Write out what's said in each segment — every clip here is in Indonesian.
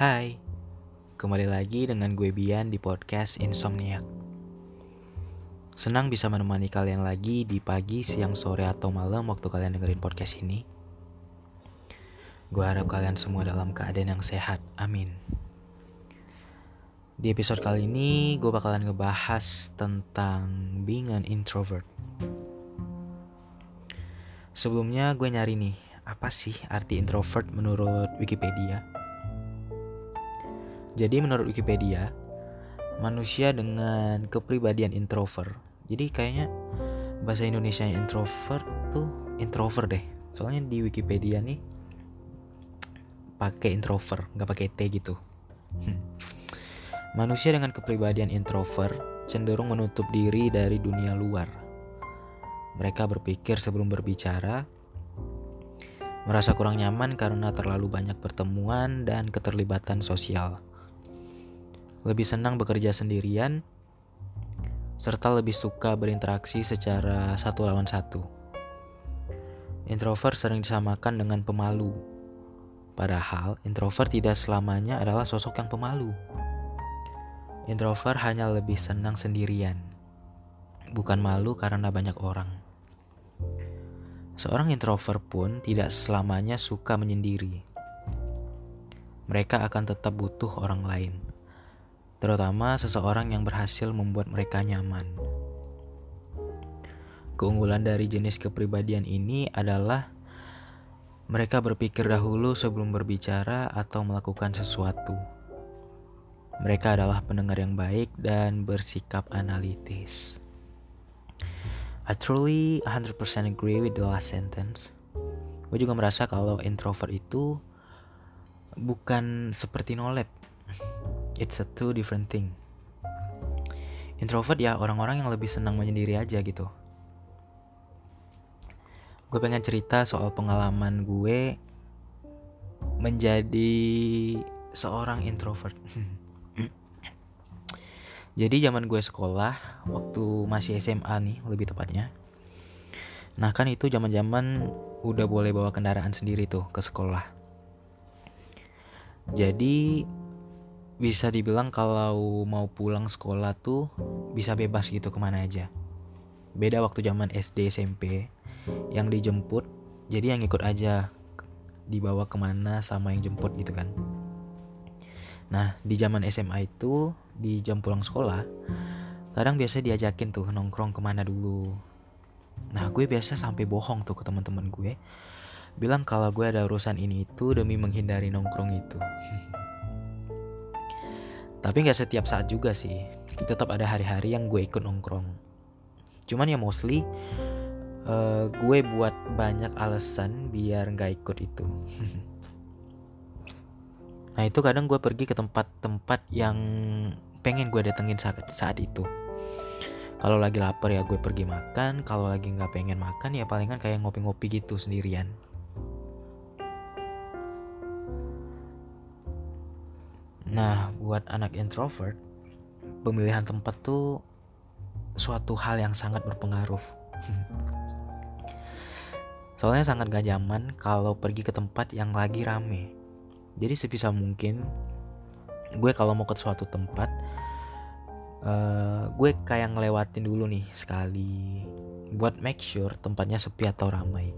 Hai, kembali lagi dengan gue Bian di podcast Insomniac. Senang bisa menemani kalian lagi di pagi, siang, sore, atau malam waktu kalian dengerin podcast ini. Gue harap kalian semua dalam keadaan yang sehat, amin. Di episode kali ini, gue bakalan ngebahas tentang being an introvert. Sebelumnya gue nyari nih, apa sih arti introvert menurut Wikipedia? Jadi menurut Wikipedia, manusia dengan kepribadian introvert. Jadi kayaknya bahasa Indonesia introvert tuh introvert deh. Soalnya di Wikipedia nih pakai introvert, nggak pakai T gitu. Hmm. Manusia dengan kepribadian introvert cenderung menutup diri dari dunia luar. Mereka berpikir sebelum berbicara, merasa kurang nyaman karena terlalu banyak pertemuan dan keterlibatan sosial lebih senang bekerja sendirian, serta lebih suka berinteraksi secara satu lawan satu. Introvert sering disamakan dengan pemalu, padahal introvert tidak selamanya adalah sosok yang pemalu. Introvert hanya lebih senang sendirian, bukan malu karena banyak orang. Seorang introvert pun tidak selamanya suka menyendiri. Mereka akan tetap butuh orang lain terutama seseorang yang berhasil membuat mereka nyaman. Keunggulan dari jenis kepribadian ini adalah mereka berpikir dahulu sebelum berbicara atau melakukan sesuatu. Mereka adalah pendengar yang baik dan bersikap analitis. I truly 100% agree with the last sentence. Gue juga merasa kalau introvert itu bukan seperti nolep it's a two different thing. Introvert ya orang-orang yang lebih senang menyendiri aja gitu. Gue pengen cerita soal pengalaman gue menjadi seorang introvert. Jadi zaman gue sekolah waktu masih SMA nih lebih tepatnya. Nah kan itu zaman-zaman udah boleh bawa kendaraan sendiri tuh ke sekolah. Jadi bisa dibilang kalau mau pulang sekolah tuh bisa bebas gitu ke mana aja. Beda waktu zaman SD SMP yang dijemput, jadi yang ikut aja dibawa ke mana sama yang jemput gitu kan. Nah di zaman SMA itu di jam pulang sekolah, kadang biasa diajakin tuh nongkrong ke mana dulu. Nah gue biasa sampai bohong tuh ke teman-teman gue, bilang kalau gue ada urusan ini itu demi menghindari nongkrong itu. Tapi nggak setiap saat juga sih. Tetap ada hari-hari yang gue ikut nongkrong. Cuman ya mostly uh, gue buat banyak alasan biar nggak ikut itu. nah itu kadang gue pergi ke tempat-tempat yang pengen gue datengin saat saat itu. Kalau lagi lapar ya gue pergi makan, kalau lagi nggak pengen makan ya palingan kayak ngopi-ngopi gitu sendirian. Nah, buat anak introvert, pemilihan tempat tuh suatu hal yang sangat berpengaruh. Soalnya sangat gak nyaman kalau pergi ke tempat yang lagi rame. Jadi sebisa mungkin gue kalau mau ke suatu tempat, uh, gue kayak ngelewatin dulu nih sekali buat make sure tempatnya sepi atau ramai.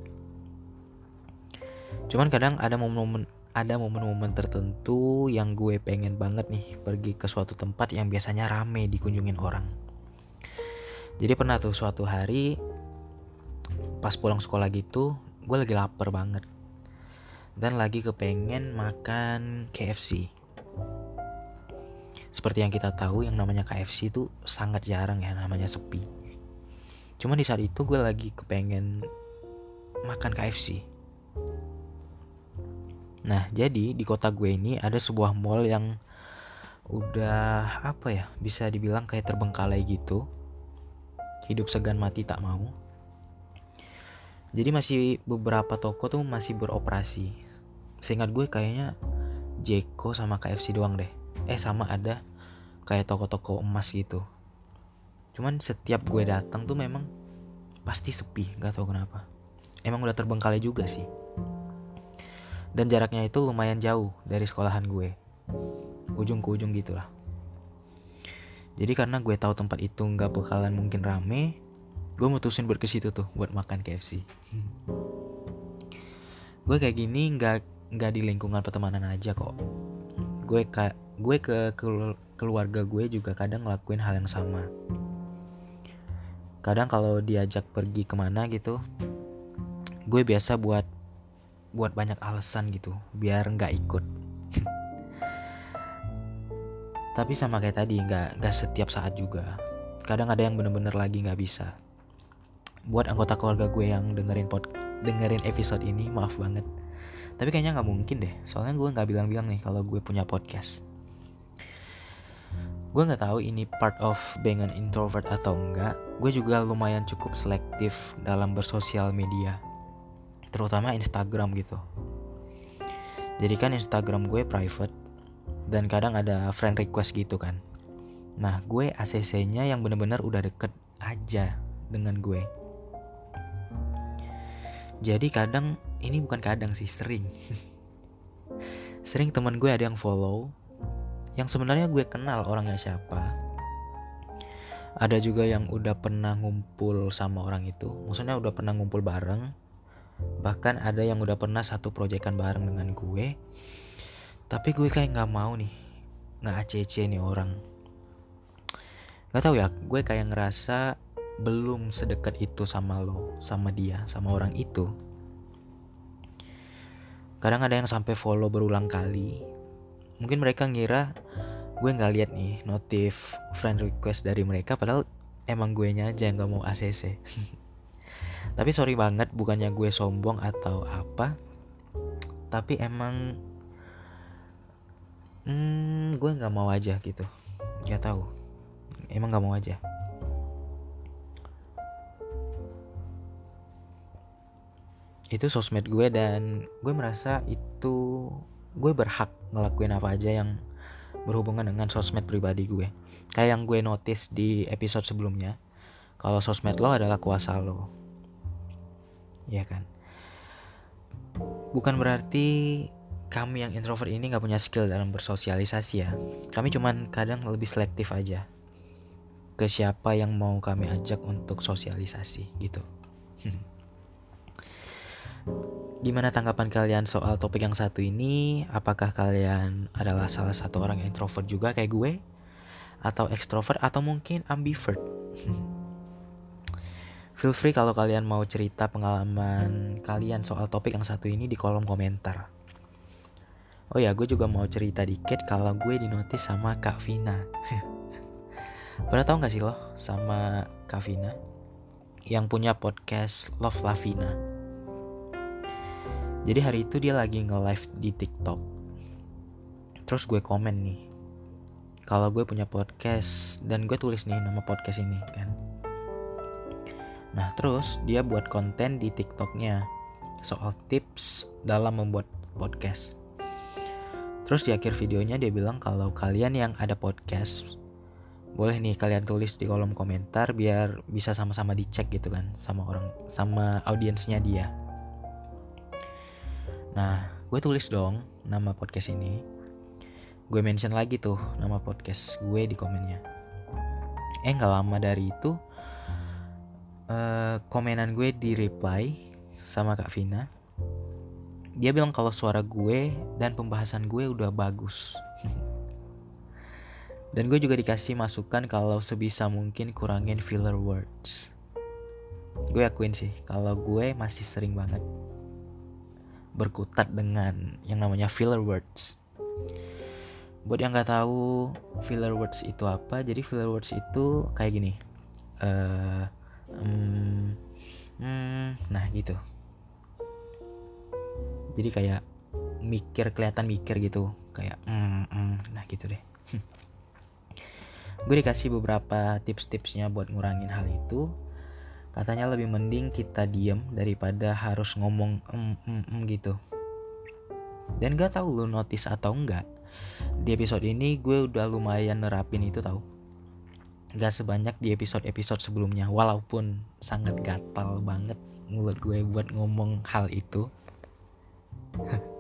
Cuman kadang ada momen-momen ada momen-momen tertentu yang gue pengen banget nih pergi ke suatu tempat yang biasanya rame dikunjungin orang. Jadi pernah tuh suatu hari pas pulang sekolah gitu, gue lagi lapar banget. Dan lagi kepengen makan KFC. Seperti yang kita tahu yang namanya KFC itu sangat jarang ya namanya sepi. Cuma di saat itu gue lagi kepengen makan KFC Nah, jadi di kota gue ini ada sebuah mall yang udah apa ya, bisa dibilang kayak terbengkalai gitu. Hidup segan mati tak mau. Jadi masih beberapa toko tuh masih beroperasi. Seingat gue kayaknya Jeko sama KFC doang deh. Eh sama ada kayak toko-toko emas gitu. Cuman setiap gue datang tuh memang pasti sepi, gak tau kenapa. Emang udah terbengkalai juga sih dan jaraknya itu lumayan jauh dari sekolahan gue. ujung ke ujung gitulah. Jadi karena gue tahu tempat itu nggak bakalan mungkin rame gue mutusin buat ke situ tuh buat makan KFC gue kayak gini nggak nggak di lingkungan pertemanan aja kok. Gue kayak gue ke keluarga gue juga kadang ngelakuin hal yang sama. Kadang kalau diajak pergi ke mana gitu gue biasa buat buat banyak alasan gitu biar nggak ikut. Tapi sama kayak tadi nggak nggak setiap saat juga. Kadang ada yang bener-bener lagi nggak bisa. Buat anggota keluarga gue yang dengerin pod dengerin episode ini maaf banget. Tapi kayaknya nggak mungkin deh. Soalnya gue nggak bilang-bilang nih kalau gue punya podcast. Gue nggak tahu ini part of being an introvert atau enggak gue juga lumayan cukup selektif dalam bersosial media terutama Instagram gitu. Jadi kan Instagram gue private dan kadang ada friend request gitu kan. Nah gue ACC nya yang bener-bener udah deket aja dengan gue. Jadi kadang ini bukan kadang sih sering. Sering teman gue ada yang follow yang sebenarnya gue kenal orangnya siapa. Ada juga yang udah pernah ngumpul sama orang itu maksudnya udah pernah ngumpul bareng bahkan ada yang udah pernah satu proyekan bareng dengan gue tapi gue kayak nggak mau nih nggak acc nih orang. Nggak tahu ya gue kayak ngerasa belum sedekat itu sama lo sama dia sama orang itu. Kadang ada yang sampai follow berulang kali. Mungkin mereka ngira gue nggak lihat nih notif friend request dari mereka padahal emang gue aja yang nggak mau ACC tapi sorry banget bukannya gue sombong atau apa tapi emang hmm, gue nggak mau aja gitu. Nggak tahu. Emang nggak mau aja. Itu sosmed gue dan gue merasa itu gue berhak ngelakuin apa aja yang berhubungan dengan sosmed pribadi gue. Kayak yang gue notice di episode sebelumnya kalau sosmed lo adalah kuasa lo ya kan bukan berarti kami yang introvert ini nggak punya skill dalam bersosialisasi ya. Kami cuman kadang lebih selektif aja ke siapa yang mau kami ajak untuk sosialisasi gitu. Gimana tanggapan kalian soal topik yang satu ini? Apakah kalian adalah salah satu orang introvert juga kayak gue? Atau ekstrovert atau mungkin ambivert? Feel free kalau kalian mau cerita pengalaman kalian soal topik yang satu ini di kolom komentar. Oh ya, gue juga mau cerita dikit kalau gue dinotis sama Kak Vina. Pernah tau gak sih lo sama Kak Vina? Yang punya podcast Love Lavina. Jadi hari itu dia lagi nge-live di TikTok. Terus gue komen nih. Kalau gue punya podcast dan gue tulis nih nama podcast ini kan. Nah terus dia buat konten di TikToknya soal tips dalam membuat podcast. Terus di akhir videonya dia bilang kalau kalian yang ada podcast boleh nih kalian tulis di kolom komentar biar bisa sama-sama dicek gitu kan sama orang sama audiensnya dia. Nah, gue tulis dong nama podcast ini. Gue mention lagi tuh nama podcast gue di komennya. Eh nggak lama dari itu uh, komenan gue di reply sama Kak Vina dia bilang kalau suara gue dan pembahasan gue udah bagus. dan gue juga dikasih masukan kalau sebisa mungkin kurangin filler words. Gue akuin sih kalau gue masih sering banget berkutat dengan yang namanya filler words. Buat yang nggak tahu filler words itu apa, jadi filler words itu kayak gini. Uh, um, hmm, nah gitu. Jadi kayak mikir kelihatan mikir gitu kayak mm, mm, nah gitu deh. Gue dikasih beberapa tips-tipsnya buat ngurangin hal itu. Katanya lebih mending kita diem daripada harus ngomong em em em gitu. Dan gak tau lu notice atau enggak di episode ini gue udah lumayan nerapin itu tau Gak sebanyak di episode-episode sebelumnya Walaupun sangat gatal banget mulut gue buat ngomong hal itu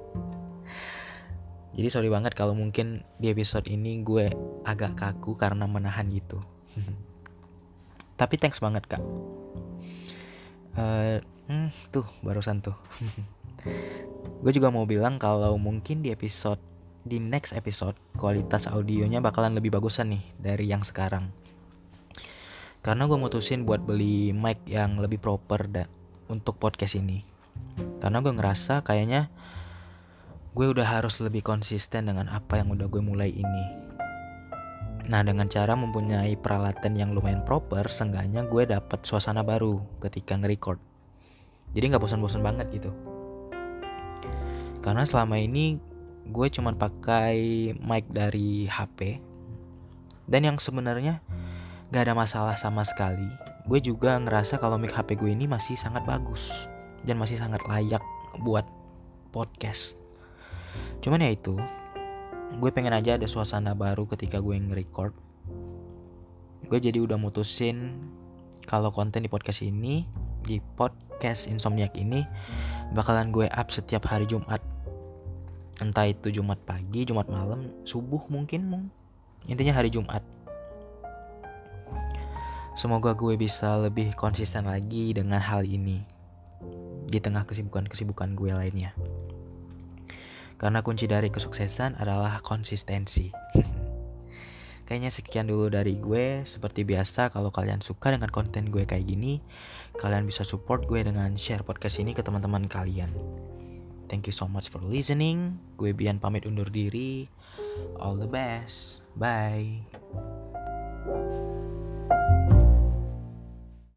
Jadi sorry banget kalau mungkin di episode ini gue agak kaku karena menahan itu. Tapi thanks banget kak. Uh, hmm, tuh barusan tuh. gue juga mau bilang kalau mungkin di episode di next episode kualitas audionya bakalan lebih bagusan nih dari yang sekarang. Karena gue mutusin buat beli mic yang lebih proper da untuk podcast ini. Karena gue ngerasa kayaknya gue udah harus lebih konsisten dengan apa yang udah gue mulai ini. Nah dengan cara mempunyai peralatan yang lumayan proper, seenggaknya gue dapet suasana baru ketika nge-record. Jadi nggak bosan-bosan banget gitu. Karena selama ini gue cuman pakai mic dari HP dan yang sebenarnya gak ada masalah sama sekali gue juga ngerasa kalau mic HP gue ini masih sangat bagus dan masih sangat layak buat podcast cuman ya itu gue pengen aja ada suasana baru ketika gue nge-record gue jadi udah mutusin kalau konten di podcast ini di podcast Insomniac ini bakalan gue up setiap hari Jumat entah itu Jumat pagi, Jumat malam, subuh mungkin mung. Intinya hari Jumat. Semoga gue bisa lebih konsisten lagi dengan hal ini di tengah kesibukan-kesibukan gue lainnya. Karena kunci dari kesuksesan adalah konsistensi. Kayaknya sekian dulu dari gue. Seperti biasa, kalau kalian suka dengan konten gue kayak gini, kalian bisa support gue dengan share podcast ini ke teman-teman kalian. Thank you so much for listening. Gue Bian pamit undur diri. All the best. Bye.